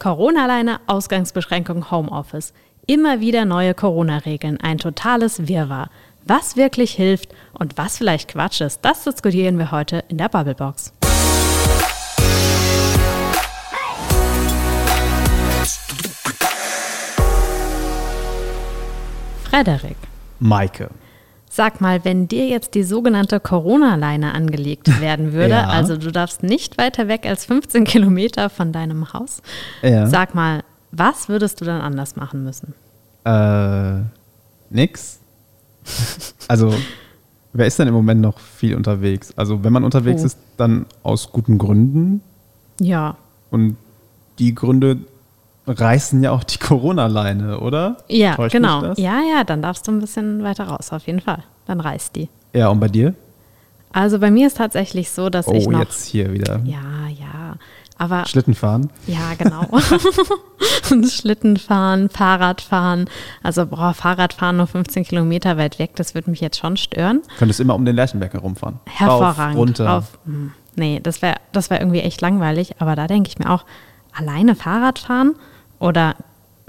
Corona-Leine, Ausgangsbeschränkung, Homeoffice. Immer wieder neue Corona-Regeln, ein totales Wirrwarr. Was wirklich hilft und was vielleicht Quatsch ist, das diskutieren wir heute in der Bubblebox. Frederik. Maike. Sag mal, wenn dir jetzt die sogenannte Corona-Leine angelegt werden würde, Ja. also du darfst nicht weiter weg als 15 Kilometer von deinem Haus, Ja. sag mal, was würdest du dann anders machen müssen? Äh, nix. Also, wer ist denn im Moment noch viel unterwegs? Also, wenn man unterwegs Oh. ist, dann aus guten Gründen. Ja, Und die Gründe reißen ja auch die Corona-Leine, oder? ja, Täuscht genau. Ja, ja, dann darfst du ein bisschen weiter raus, auf jeden Fall. Dann reißt die. Ja, und bei dir? Also bei mir ist tatsächlich so, dass Oh, ich noch. jetzt hier wieder. Ja, ja. Aber Schlitten fahren. Ja, genau. Schlitten fahren, Fahrrad fahren. Also, boah, Fahrradfahren nur 15 Kilometer weit weg, das würde mich jetzt schon stören. Könntest immer um den Lerchenberg herumfahren. Hervorragend. Rauf, runter. Rauf. Hm, Nee, das wäre das wär irgendwie echt langweilig. Aber da denke ich mir auch, alleine Fahrrad fahren oder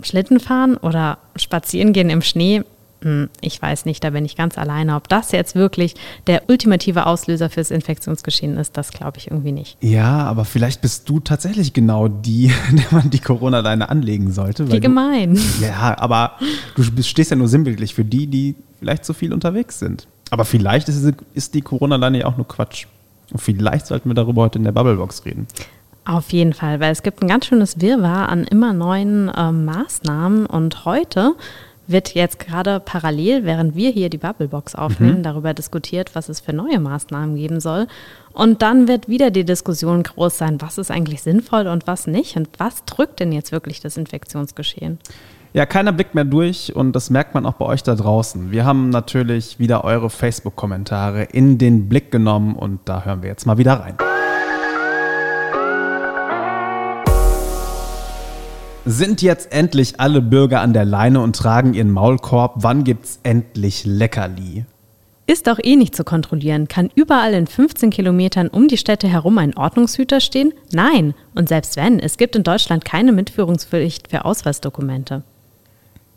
Schlitten fahren oder spazieren gehen im Schnee, hm, ich weiß nicht, da bin ich ganz alleine. Ob das jetzt wirklich der ultimative Auslöser fürs Infektionsgeschehen ist, das glaube ich irgendwie nicht. Ja, aber vielleicht bist du tatsächlich genau die, der man die Corona-Leine anlegen sollte. Wie weil du- gemein. Ja, aber du stehst ja nur sinnbildlich für die, die vielleicht zu viel unterwegs sind. Aber vielleicht ist, ist die Corona-Leine ja auch nur Quatsch. Und vielleicht sollten wir darüber heute in der Bubblebox reden. Auf jeden Fall, weil es gibt ein ganz schönes Wirrwarr an immer neuen ähm, Maßnahmen und heute wird jetzt gerade parallel, während wir hier die Bubblebox aufnehmen, darüber diskutiert, was es für neue Maßnahmen geben soll. Und dann wird wieder die Diskussion groß sein, was ist eigentlich sinnvoll und was nicht und was drückt denn jetzt wirklich das Infektionsgeschehen. Ja, keiner blickt mehr durch und das merkt man auch bei euch da draußen. Wir haben natürlich wieder eure Facebook-Kommentare in den Blick genommen und da hören wir jetzt mal wieder rein. Sind jetzt endlich alle Bürger an der Leine und tragen ihren Maulkorb? Wann gibt's endlich Leckerli? Ist auch eh nicht zu kontrollieren. Kann überall in 15 Kilometern um die Städte herum ein Ordnungshüter stehen? Nein. Und selbst wenn, es gibt in Deutschland keine Mitführungspflicht für Ausweisdokumente.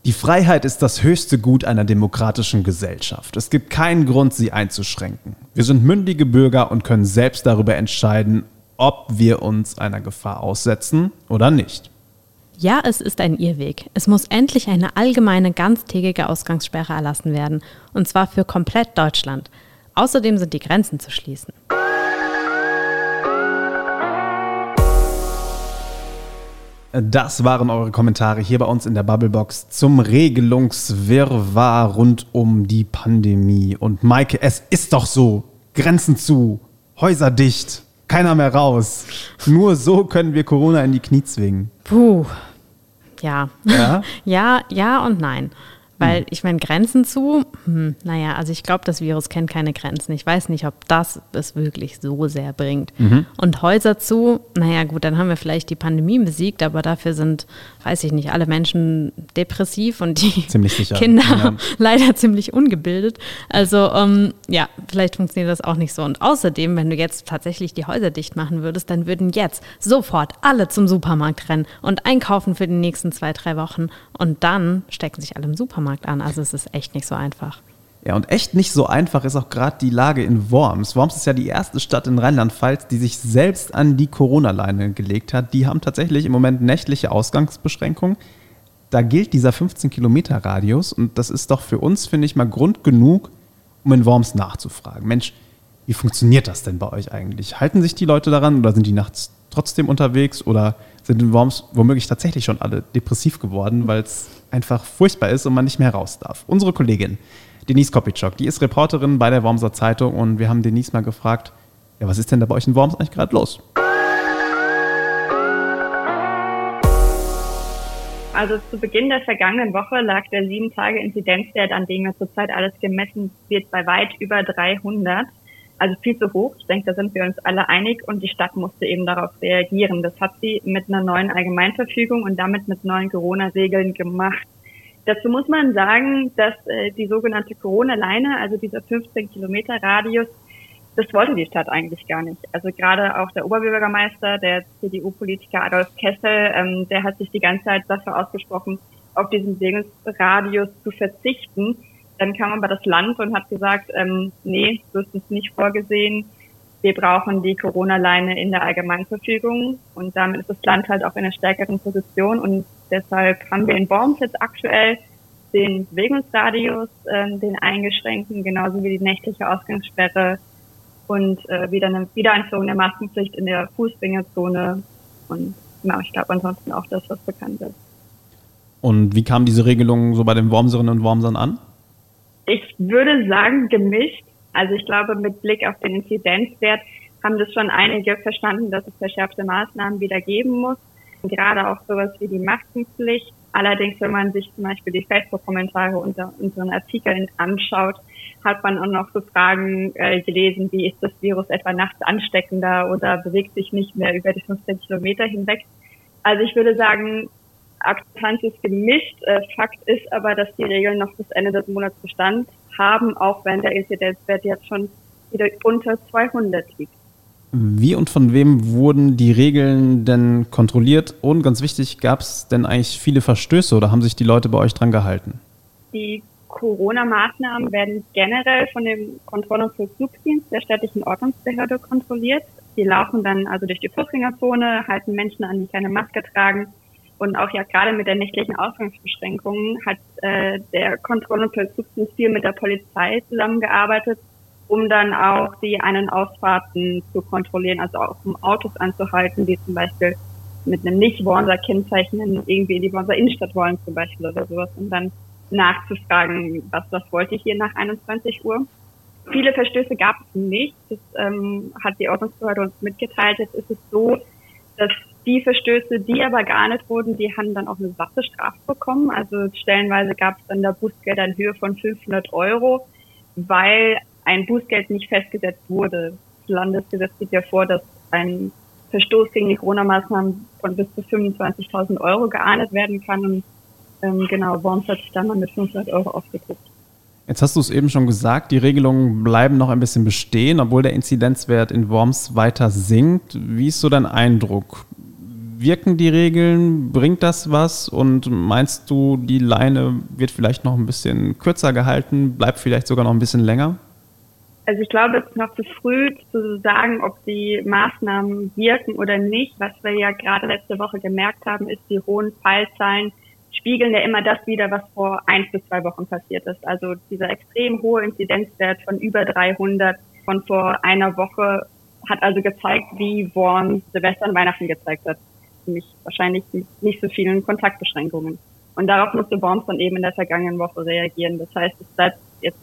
Die Freiheit ist das höchste Gut einer demokratischen Gesellschaft. Es gibt keinen Grund, sie einzuschränken. Wir sind mündige Bürger und können selbst darüber entscheiden, ob wir uns einer Gefahr aussetzen oder nicht. Ja, es ist ein Irrweg. Es muss endlich eine allgemeine ganztägige Ausgangssperre erlassen werden. Und zwar für komplett Deutschland. Außerdem sind die Grenzen zu schließen. Das waren eure Kommentare hier bei uns in der Bubblebox zum Regelungswirrwarr rund um die Pandemie. Und Maike, es ist doch so. Grenzen zu, Häuser dicht, keiner mehr raus. Nur so können wir Corona in die Knie zwingen. Puh. Ja. Ja? Ja, ja und nein. Weil ich meine, Grenzen zu, hm, naja, also ich glaube, das Virus kennt keine Grenzen. Ich weiß nicht, ob das es wirklich so sehr bringt. Und Häuser zu, naja, gut, dann haben wir vielleicht die Pandemie besiegt, aber dafür sind, weiß ich nicht, alle Menschen depressiv und die Kinder ja. leider ziemlich ungebildet. Also, ähm, ja, vielleicht funktioniert das auch nicht so. Und außerdem, wenn du jetzt tatsächlich die Häuser dicht machen würdest, dann würden jetzt sofort alle zum Supermarkt rennen und einkaufen für die nächsten zwei, drei Wochen. Und dann stecken sich alle im Supermarkt an. Also es ist echt nicht so einfach. Ja, und echt nicht so einfach ist auch gerade die Lage in Worms. Worms ist ja die erste Stadt in Rheinland-Pfalz, die sich selbst an die Corona-Leine gelegt hat. Die haben tatsächlich im Moment nächtliche Ausgangsbeschränkungen. Da gilt dieser 15-Kilometer-Radius und das ist doch für uns, finde ich, mal Grund genug, um in Worms nachzufragen. Mensch, wie funktioniert das denn bei euch eigentlich? Halten sich die Leute daran oder sind die nachts trotzdem unterwegs oder sind in Worms womöglich tatsächlich schon alle depressiv geworden, weil es einfach furchtbar ist und man nicht mehr raus darf? Unsere Kollegin Denise Kopitschok, die ist Reporterin bei der Wormser Zeitung und wir haben Denise mal gefragt, ja, was ist denn da bei euch in Worms eigentlich gerade los? Also zu Beginn der vergangenen Woche lag der 7-Tage-Inzidenzwert, an dem ja zurzeit alles gemessen wird, bei weit über 300. Also viel zu hoch. Ich denke, da sind wir uns alle einig und die Stadt musste eben darauf reagieren. Das hat sie mit einer neuen Allgemeinverfügung und damit mit neuen Corona-Regeln gemacht. Dazu muss man sagen, dass äh, die sogenannte Corona-Leine, also dieser 15 Kilometer Radius, das wollte die Stadt eigentlich gar nicht. Also gerade auch der Oberbürgermeister, der CDU-Politiker Adolf Kessel, ähm, der hat sich die ganze Zeit dafür ausgesprochen, auf diesen Segensradius zu verzichten. Dann kam aber das Land und hat gesagt, ähm, nee, so ist es nicht vorgesehen. Wir brauchen die Corona-Leine in der Allgemeinverfügung und damit ist das Land halt auch in einer stärkeren Position und deshalb haben wir in Worms jetzt aktuell den Bewegungsradius, ähm, den eingeschränkten, genauso wie die nächtliche Ausgangssperre und äh, wieder eine Wiedereinführung der Maskenpflicht in der Fußgängerzone und genau, ich glaube ansonsten auch das, was bekannt ist. Und wie kam diese Regelung so bei den Wormserinnen und Wormsern an? Ich würde sagen gemischt. Also ich glaube, mit Blick auf den Inzidenzwert haben das schon einige verstanden, dass es verschärfte Maßnahmen wieder geben muss. Gerade auch sowas wie die Maskenpflicht. Allerdings, wenn man sich zum Beispiel die Facebook-Kommentare unter unseren Artikeln anschaut, hat man auch noch so Fragen äh, gelesen, wie ist das Virus etwa nachts ansteckender oder bewegt sich nicht mehr über die 15 Kilometer hinweg. Also ich würde sagen, Akzeptanz ist gemischt. Äh, Fakt ist aber, dass die Regeln noch bis Ende des Monats Bestand haben, auch wenn der Inzidenzwert jetzt schon wieder unter 200 liegt. Wie und von wem wurden die Regeln denn kontrolliert? Und ganz wichtig, gab es denn eigentlich viele Verstöße oder haben sich die Leute bei euch dran gehalten? Die Corona-Maßnahmen werden generell von dem Kontroll- und Vollzugsdienst der städtischen Ordnungsbehörde kontrolliert. Die laufen dann also durch die Fußgängerzone, halten Menschen an, die keine Maske tragen. Und auch ja gerade mit der nächtlichen Ausgangsbeschränkungen hat äh, der Kontroll- und Vollzugsdienst viel mit der Polizei zusammengearbeitet, um dann auch die Ein- und Ausfahrten zu kontrollieren, also auch um Autos anzuhalten, die zum Beispiel mit einem Nicht-Wornser-Kennzeichen irgendwie in die Wornser Innenstadt wollen zum Beispiel oder sowas und dann nachzufragen, was, was wollte ich hier nach 21 Uhr. Viele Verstöße gab es nicht. Das ähm, hat die Ordnungsbehörde uns mitgeteilt. Jetzt ist es so, dass die Verstöße, die aber geahndet wurden, die haben dann auch eine satte Strafe bekommen. Also stellenweise gab es dann da Bußgelder in Höhe von 500 Euro, weil ein Bußgeld nicht festgesetzt wurde. Das Landesgesetz sieht ja vor, dass ein Verstoß gegen die Corona-Maßnahmen von bis zu 25.000 Euro geahndet werden kann. Und ähm, genau, Worms hat sich dann mal mit 500 Euro aufgedruckt. Jetzt hast du es eben schon gesagt, die Regelungen bleiben noch ein bisschen bestehen, obwohl der Inzidenzwert in Worms weiter sinkt. Wie ist so dein Eindruck? Wirken die Regeln? Bringt das was? Und meinst du, die Leine wird vielleicht noch ein bisschen kürzer gehalten, bleibt vielleicht sogar noch ein bisschen länger? Also ich glaube, es ist noch zu früh zu sagen, ob die Maßnahmen wirken oder nicht. Was wir ja gerade letzte Woche gemerkt haben, ist die hohen Fallzahlen spiegeln ja immer das wieder, was vor eins bis zwei Wochen passiert ist. Also dieser extrem hohe Inzidenzwert von über 300 von vor einer Woche hat also gezeigt, wie Worms Silvester und Weihnachten gezeigt hat. Nämlich wahrscheinlich nicht so vielen Kontaktbeschränkungen. Und darauf musste Worms dann eben in der vergangenen Woche reagieren. Das heißt, es bleibt jetzt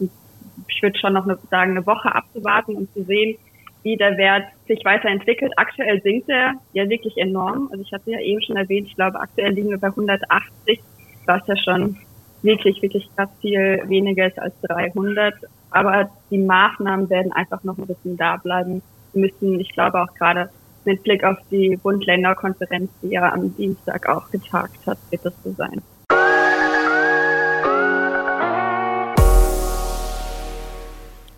ich würde schon noch eine, sagen, eine Woche abzuwarten und zu sehen, wie der Wert sich weiterentwickelt. Aktuell sinkt er ja wirklich enorm. Also ich hatte ja eben schon erwähnt, ich glaube, aktuell liegen wir bei 180, was ja schon wirklich, wirklich krass viel weniger ist als 300. Aber die Maßnahmen werden einfach noch ein bisschen da bleiben müssen. Ich glaube auch gerade mit Blick auf die Bund-Länder-Konferenz, die ja am Dienstag auch getagt hat, wird das so sein.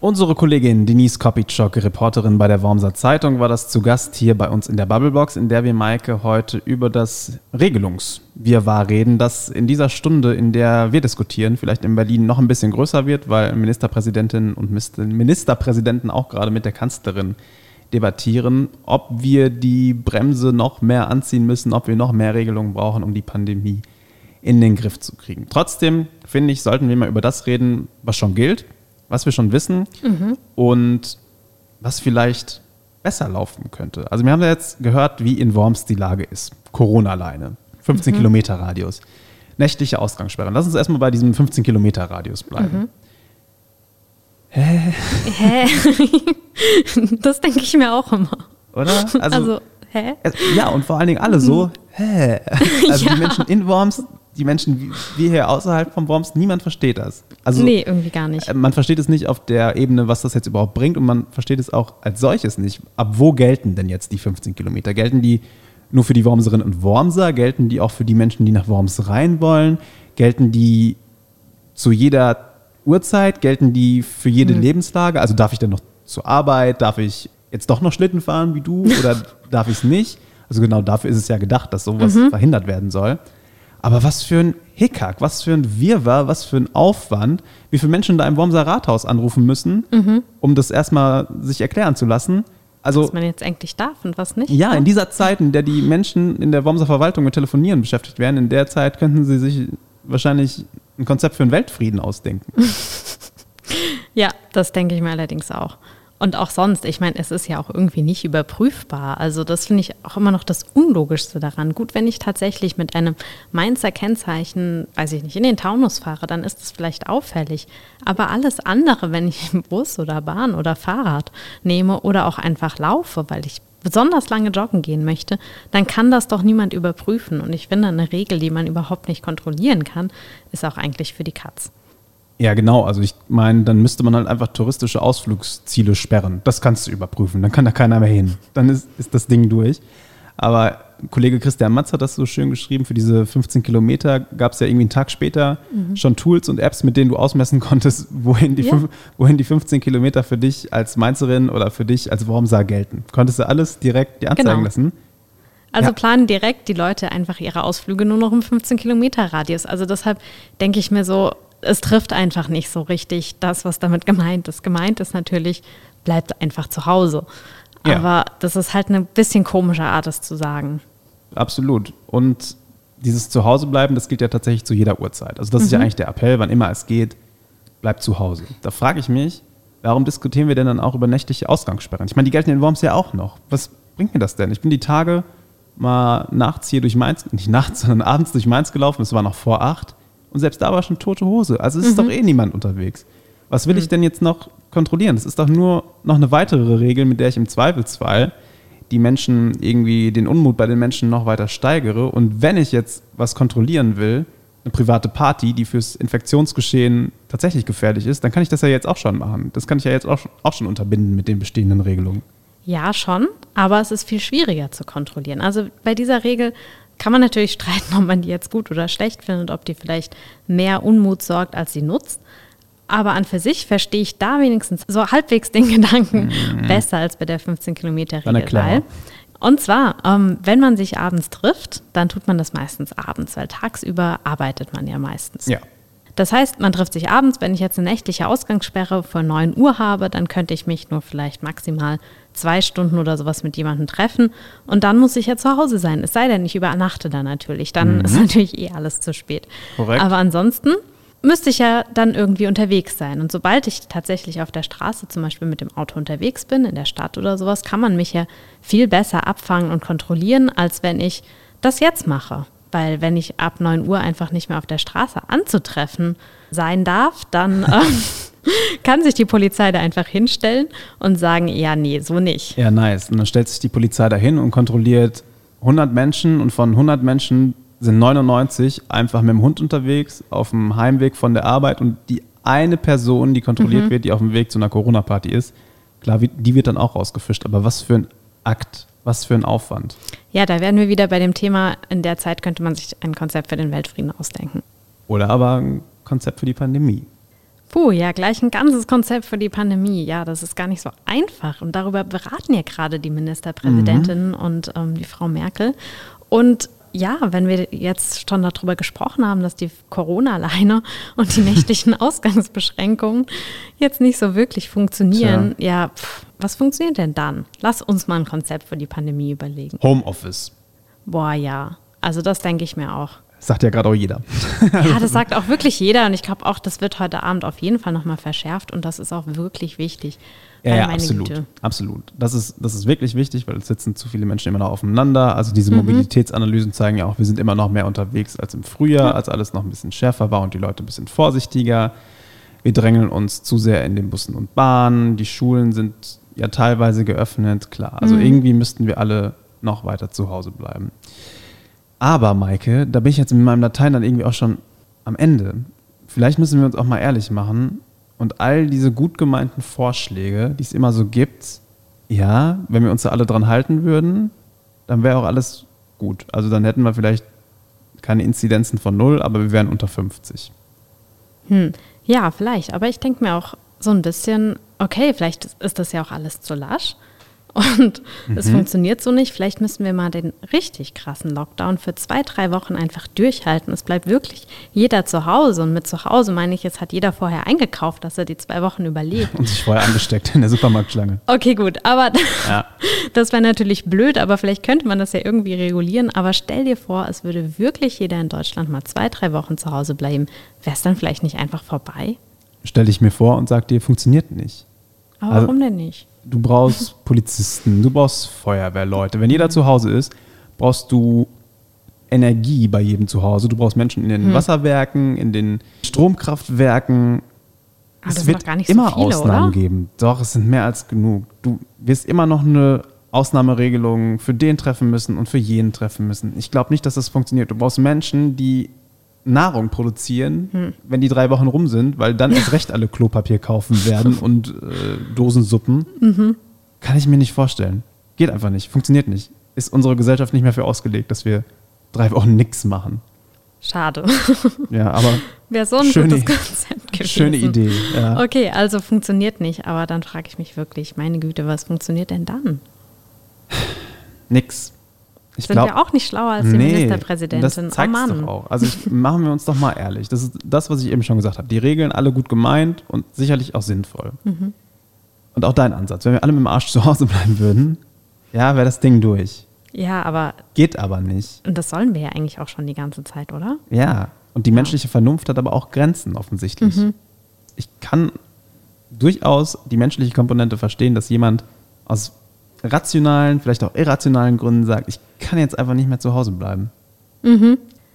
Unsere Kollegin Denise Kopitschok, Reporterin bei der Wormser Zeitung, war das zu Gast hier bei uns in der Bubblebox, in der wir Maike heute über das Regelungswirrwarr reden, das in dieser Stunde, in der wir diskutieren, vielleicht in Berlin noch ein bisschen größer wird, weil Ministerpräsidentinnen und Ministerpräsidenten auch gerade mit der Kanzlerin debattieren, ob wir die Bremse noch mehr anziehen müssen, ob wir noch mehr Regelungen brauchen, um die Pandemie in den Griff zu kriegen. Trotzdem, finde ich, sollten wir mal über das reden, was schon gilt was wir schon wissen mhm. und was vielleicht besser laufen könnte. Also wir haben ja jetzt gehört, wie in Worms die Lage ist. Corona-Leine, 15 mhm. Kilometer Radius, nächtliche Ausgangssperren. Lass uns erstmal bei diesem 15 Kilometer Radius bleiben. Mhm. Hä? Hä? das denke ich mir auch immer. Oder? Also, also hä? Ja, und vor allen Dingen alle so, mhm. hä? Also ja. die Menschen in Worms die Menschen, wir hier außerhalb von Worms, niemand versteht das. Also, nee, irgendwie gar nicht. Äh, man versteht es nicht auf der Ebene, was das jetzt überhaupt bringt und man versteht es auch als solches nicht. Ab wo gelten denn jetzt die 15 Kilometer? Gelten die nur für die Wormserinnen und Wormser? Gelten die auch für die Menschen, die nach Worms rein wollen? Gelten die zu jeder Uhrzeit? Gelten die für jede hm. Lebenslage? Also darf ich dann noch zur Arbeit? Darf ich jetzt doch noch Schlitten fahren wie du oder darf ich es nicht? Also genau dafür ist es ja gedacht, dass sowas mhm. verhindert werden soll. Aber was für ein Hickhack, was für ein Wirrwarr, was für ein Aufwand, wie viele Menschen da im Wormser Rathaus anrufen müssen, mhm. um das erstmal sich erklären zu lassen. Also, was man jetzt eigentlich darf und was nicht. Ja, ne? in dieser Zeit, in der die Menschen in der Wormser Verwaltung mit Telefonieren beschäftigt werden, in der Zeit könnten sie sich wahrscheinlich ein Konzept für einen Weltfrieden ausdenken. ja, das denke ich mir allerdings auch. Und auch sonst, ich meine, es ist ja auch irgendwie nicht überprüfbar. Also das finde ich auch immer noch das Unlogischste daran. Gut, wenn ich tatsächlich mit einem Mainzer Kennzeichen, weiß ich nicht, in den Taunus fahre, dann ist es vielleicht auffällig. Aber alles andere, wenn ich Bus oder Bahn oder Fahrrad nehme oder auch einfach laufe, weil ich besonders lange joggen gehen möchte, dann kann das doch niemand überprüfen. Und ich finde, eine Regel, die man überhaupt nicht kontrollieren kann, ist auch eigentlich für die Katz. Ja, genau. Also ich meine, dann müsste man halt einfach touristische Ausflugsziele sperren. Das kannst du überprüfen. Dann kann da keiner mehr hin. Dann ist, ist das Ding durch. Aber Kollege Christian Matz hat das so schön geschrieben. Für diese 15 Kilometer gab es ja irgendwie einen Tag später mhm. schon Tools und Apps, mit denen du ausmessen konntest, wohin die, ja. fünf, wohin die 15 Kilometer für dich als Mainzerin oder für dich als Wormsar gelten. Konntest du alles direkt dir anzeigen genau. lassen. Also ja. planen direkt die Leute einfach ihre Ausflüge nur noch im 15 Kilometer Radius. Also deshalb denke ich mir so, es trifft einfach nicht so richtig das, was damit gemeint ist. Gemeint ist natürlich, bleibt einfach zu Hause. Ja. Aber das ist halt eine bisschen komische Art, das zu sagen. Absolut. Und dieses Zuhausebleiben, das gilt ja tatsächlich zu jeder Uhrzeit. Also das mhm. ist ja mhm. eigentlich der Appell, wann immer es geht, bleibt zu Hause. Da frage ich mich, warum diskutieren wir denn dann auch über nächtliche Ausgangssperren? Ich meine, die gelten in Worms ja auch noch. Was bringt mir das denn? Ich bin die Tage mal nachts hier durch Mainz, nicht nachts, sondern abends durch Mainz gelaufen, es war noch vor acht. Und selbst da war schon tote Hose. Also es ist mhm. doch eh niemand unterwegs. Was will mhm. ich denn jetzt noch kontrollieren? Das ist doch nur noch eine weitere Regel, mit der ich im Zweifelsfall die Menschen irgendwie den Unmut bei den Menschen noch weiter steigere. Und wenn ich jetzt was kontrollieren will, eine private Party, die fürs Infektionsgeschehen tatsächlich gefährlich ist, dann kann ich das ja jetzt auch schon machen. Das kann ich ja jetzt auch, auch schon unterbinden mit den bestehenden Regelungen. Ja, schon, aber es ist viel schwieriger zu kontrollieren. Also bei dieser Regel kann man natürlich streiten, ob man die jetzt gut oder schlecht findet, ob die vielleicht mehr Unmut sorgt, als sie nutzt. Aber an für sich verstehe ich da wenigstens so halbwegs den Gedanken mhm. besser als bei der 15-Kilometer-Regel. Und zwar, ähm, wenn man sich abends trifft, dann tut man das meistens abends, weil tagsüber arbeitet man ja meistens. Ja. Das heißt, man trifft sich abends. Wenn ich jetzt eine nächtliche Ausgangssperre vor 9 Uhr habe, dann könnte ich mich nur vielleicht maximal zwei Stunden oder sowas mit jemandem treffen und dann muss ich ja zu Hause sein. Es sei denn, ich übernachte da natürlich. Dann mhm. ist natürlich eh alles zu spät. Korrekt. Aber ansonsten müsste ich ja dann irgendwie unterwegs sein. Und sobald ich tatsächlich auf der Straße zum Beispiel mit dem Auto unterwegs bin, in der Stadt oder sowas, kann man mich ja viel besser abfangen und kontrollieren, als wenn ich das jetzt mache. Weil wenn ich ab 9 Uhr einfach nicht mehr auf der Straße anzutreffen sein darf, dann äh, kann sich die Polizei da einfach hinstellen und sagen, ja, nee, so nicht. Ja, nice. Und dann stellt sich die Polizei da hin und kontrolliert 100 Menschen und von 100 Menschen sind 99 einfach mit dem Hund unterwegs auf dem Heimweg von der Arbeit und die eine Person, die kontrolliert mhm. wird, die auf dem Weg zu einer Corona-Party ist, klar, die wird dann auch rausgefischt. Aber was für ein Akt, was für ein Aufwand. Ja, da werden wir wieder bei dem Thema, in der Zeit könnte man sich ein Konzept für den Weltfrieden ausdenken. Oder aber ein Konzept für die Pandemie. Puh, ja, gleich ein ganzes Konzept für die Pandemie. Ja, das ist gar nicht so einfach. Und darüber beraten ja gerade die Ministerpräsidentin mhm. und ähm, die Frau Merkel. Und ja, wenn wir jetzt schon darüber gesprochen haben, dass die Corona-Leine und die nächtlichen Ausgangsbeschränkungen jetzt nicht so wirklich funktionieren, Tja. ja, pff, was funktioniert denn dann? Lass uns mal ein Konzept für die Pandemie überlegen. Homeoffice. Boah, ja. Also das denke ich mir auch. Sagt ja gerade auch jeder. Ja, das sagt auch wirklich jeder und ich glaube auch, das wird heute Abend auf jeden Fall nochmal verschärft und das ist auch wirklich wichtig. Ja, ja absolut. Güte. Absolut. Das ist, das ist wirklich wichtig, weil es sitzen zu viele Menschen immer noch aufeinander. Also diese mhm. Mobilitätsanalysen zeigen ja auch, wir sind immer noch mehr unterwegs als im Frühjahr, mhm. als alles noch ein bisschen schärfer war und die Leute ein bisschen vorsichtiger. Wir drängeln uns zu sehr in den Bussen und Bahnen. Die Schulen sind ja teilweise geöffnet, klar. Also mhm. irgendwie müssten wir alle noch weiter zu Hause bleiben. Aber, Maike, da bin ich jetzt mit meinem Latein dann irgendwie auch schon am Ende. Vielleicht müssen wir uns auch mal ehrlich machen und all diese gut gemeinten Vorschläge, die es immer so gibt, ja, wenn wir uns da alle dran halten würden, dann wäre auch alles gut. Also dann hätten wir vielleicht keine Inzidenzen von null, aber wir wären unter 50. Hm. Ja, vielleicht. Aber ich denke mir auch so ein bisschen, okay, vielleicht ist das ja auch alles zu lasch. Und es Mhm. funktioniert so nicht. Vielleicht müssen wir mal den richtig krassen Lockdown für zwei, drei Wochen einfach durchhalten. Es bleibt wirklich jeder zu Hause. Und mit zu Hause meine ich, jetzt hat jeder vorher eingekauft, dass er die zwei Wochen überlebt. Und sich vorher angesteckt in der Supermarktschlange. Okay, gut. Aber Ja. das wäre natürlich blöd, aber vielleicht könnte man das ja irgendwie regulieren. Aber stell dir vor, es würde wirklich jeder in Deutschland mal zwei, drei Wochen zu Hause bleiben. Wäre es dann vielleicht nicht einfach vorbei? Stell dich mir vor und sag dir, funktioniert nicht. Aber Also- warum denn nicht? Du brauchst Polizisten, du brauchst Feuerwehrleute. Wenn jeder zu Hause ist, brauchst du Energie bei jedem zu Hause. Du brauchst Menschen in den Wasserwerken, in den Stromkraftwerken. Ah, das es wird gar nicht so immer viele, Ausnahmen oder? geben. Doch, es sind mehr als genug. Du wirst immer noch eine Ausnahmeregelung für den treffen müssen und für jenen treffen müssen. Ich glaube nicht, dass das funktioniert. Du brauchst Menschen, die Nahrung produzieren, Hm. wenn die drei Wochen rum sind, weil dann erst recht alle Klopapier kaufen werden und äh, Dosensuppen. Mhm. Kann ich mir nicht vorstellen. Geht einfach nicht. Funktioniert nicht. Ist unsere Gesellschaft nicht mehr für ausgelegt, dass wir drei Wochen nichts machen. Schade. Ja, aber Wäre so ein Schöne- gutes Konzept gewesen. schöne Idee. Ja. Okay, also funktioniert nicht. Aber dann frage ich mich wirklich, meine Güte, was funktioniert denn dann? Nix. Ich Sind wir auch nicht schlauer als die Ministerpräsidentin? Das oh zeigt Mann. doch auch. Also ich, machen wir uns doch mal ehrlich. Das ist das, was ich eben schon gesagt habe. Die Regeln alle gut gemeint und sicherlich auch sinnvoll. Mhm. Und auch dein Ansatz. Wenn wir alle mit dem Arsch zu Hause bleiben würden, ja, wäre das Ding durch. Ja, aber Geht aber nicht. und das sollen wir ja eigentlich auch schon die ganze Zeit, oder? Ja. Und die menschliche Vernunft hat aber auch Grenzen offensichtlich. Mhm. Ich kann durchaus die menschliche Komponente verstehen, dass jemand aus rationalen, vielleicht auch irrationalen Gründen sagt, ich kann jetzt einfach nicht mehr zu Hause bleiben.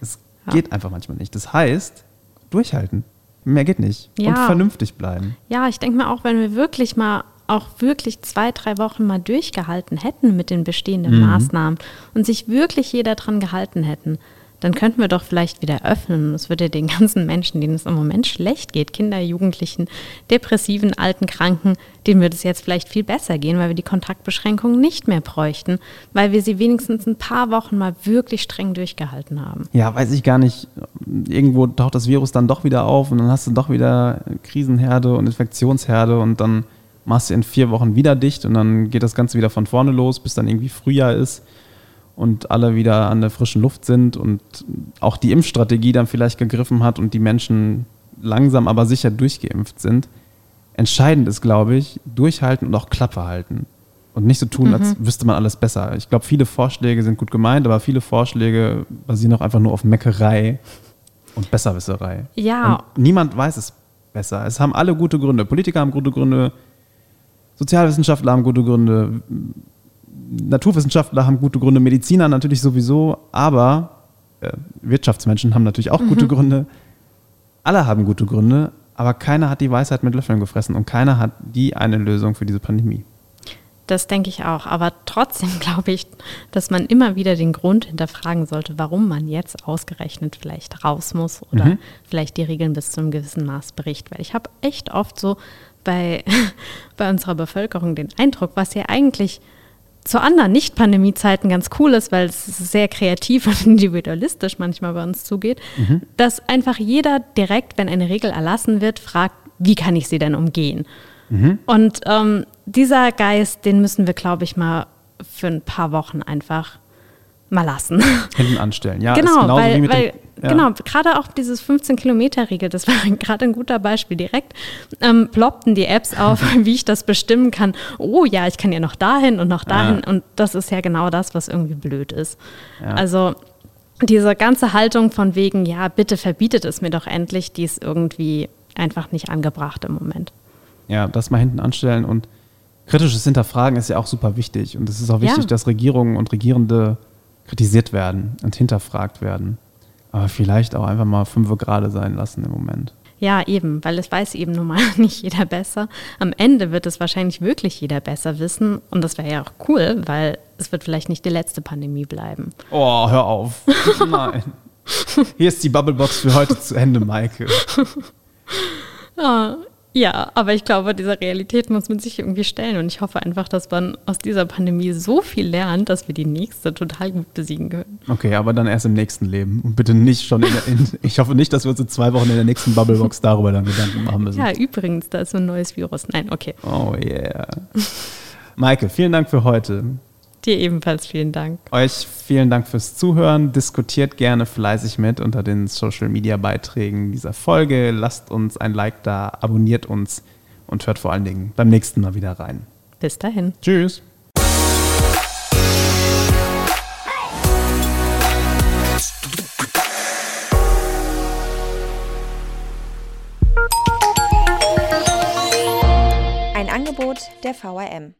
Es Ja. geht einfach manchmal nicht. Das heißt, durchhalten. Mehr geht nicht. Und Ja. vernünftig bleiben. Ja, ich denke mir auch, wenn wir wirklich mal auch wirklich zwei, drei Wochen mal durchgehalten hätten mit den bestehenden Mhm. Maßnahmen und sich wirklich jeder dran gehalten hätten, dann könnten wir doch vielleicht wieder öffnen. Es würde den ganzen Menschen, denen es im Moment schlecht geht, Kinder, Jugendlichen, Depressiven, Alten, Kranken, denen würde es jetzt vielleicht viel besser gehen, weil wir die Kontaktbeschränkungen nicht mehr bräuchten, weil wir sie wenigstens ein paar Wochen mal wirklich streng durchgehalten haben. Ja, weiß ich gar nicht. Irgendwo taucht das Virus dann doch wieder auf und dann hast du doch wieder Krisenherde und Infektionsherde und dann machst du in vier Wochen wieder dicht und dann geht das Ganze wieder von vorne los, bis dann irgendwie Frühjahr ist und alle wieder an der frischen Luft sind und auch die Impfstrategie dann vielleicht gegriffen hat und die Menschen langsam aber sicher durchgeimpft sind. Entscheidend ist, glaube ich, durchhalten und auch Klappe halten. Und nicht so tun, als wüsste man alles besser. Ich glaube, viele Vorschläge sind gut gemeint, aber viele Vorschläge basieren auch einfach nur auf Meckerei und Besserwisserei. Ja. Und niemand weiß es besser. Es haben alle gute Gründe. Politiker haben gute Gründe, Sozialwissenschaftler haben gute Gründe, Naturwissenschaftler haben gute Gründe, Mediziner natürlich sowieso, aber äh, Wirtschaftsmenschen haben natürlich auch gute Gründe. Alle haben gute Gründe, aber keiner hat die Weisheit mit Löffeln gefressen und keiner hat die eine Lösung für diese Pandemie. Das denke ich auch. Aber trotzdem glaube ich, dass man immer wieder den Grund hinterfragen sollte, warum man jetzt ausgerechnet vielleicht raus muss oder Mhm. vielleicht die Regeln bis zu einem gewissen Maß bricht. Weil ich habe echt oft so bei, bei unserer Bevölkerung den Eindruck, was ja eigentlich zu anderen Nicht-Pandemie-Zeiten ganz cool ist, weil es sehr kreativ und individualistisch manchmal bei uns zugeht, dass einfach jeder direkt, wenn eine Regel erlassen wird, fragt, wie kann ich sie denn umgehen? Und ähm, dieser Geist, den müssen wir, glaube ich, mal für ein paar Wochen einfach mal lassen. Hinten anstellen. Ja, genau, weil, weil ja. genau, gerade auch dieses 15-Kilometer-Riegel, das war gerade ein guter Beispiel. Direkt ähm, ploppten die Apps auf, wie ich das bestimmen kann. Oh ja, ich kann ja noch dahin und noch dahin. Und das ist ja genau das, was irgendwie blöd ist. Ja. Also diese ganze Haltung von wegen, ja, bitte verbietet es mir doch endlich, die ist irgendwie einfach nicht angebracht im Moment. Ja, das mal hinten anstellen und kritisches Hinterfragen ist ja auch super wichtig. Und es ist auch wichtig, Ja. dass Regierungen und Regierende kritisiert werden und hinterfragt werden. Aber vielleicht auch einfach mal fünf gerade sein lassen im Moment. Ja, eben, weil es weiß eben nun mal nicht jeder besser. Am Ende wird es wahrscheinlich wirklich jeder besser wissen und das wäre ja auch cool, weil es wird vielleicht nicht die letzte Pandemie bleiben. Oh, hör auf. Nein. Hier ist die Bubblebox für heute zu Ende, Maike. Ja, aber ich glaube, dieser Realität muss man sich irgendwie stellen. Und ich hoffe einfach, dass man aus dieser Pandemie so viel lernt, dass wir die nächste total gut besiegen können. Okay, aber dann erst im nächsten Leben. Und bitte nicht schon in, in Ich hoffe nicht, dass wir uns in zwei Wochen in der nächsten Bubblebox darüber dann Gedanken machen müssen. Ja, übrigens, da ist so ein neues Virus. Nein, okay. Oh yeah. Maike, vielen Dank für heute. Dir ebenfalls vielen Dank. Euch vielen Dank fürs Zuhören. Diskutiert gerne fleißig mit unter den Social Media Beiträgen dieser Folge. Lasst uns ein Like da, abonniert uns und hört vor allen Dingen beim nächsten Mal wieder rein. Bis dahin. Tschüss. Ein Angebot der VRM.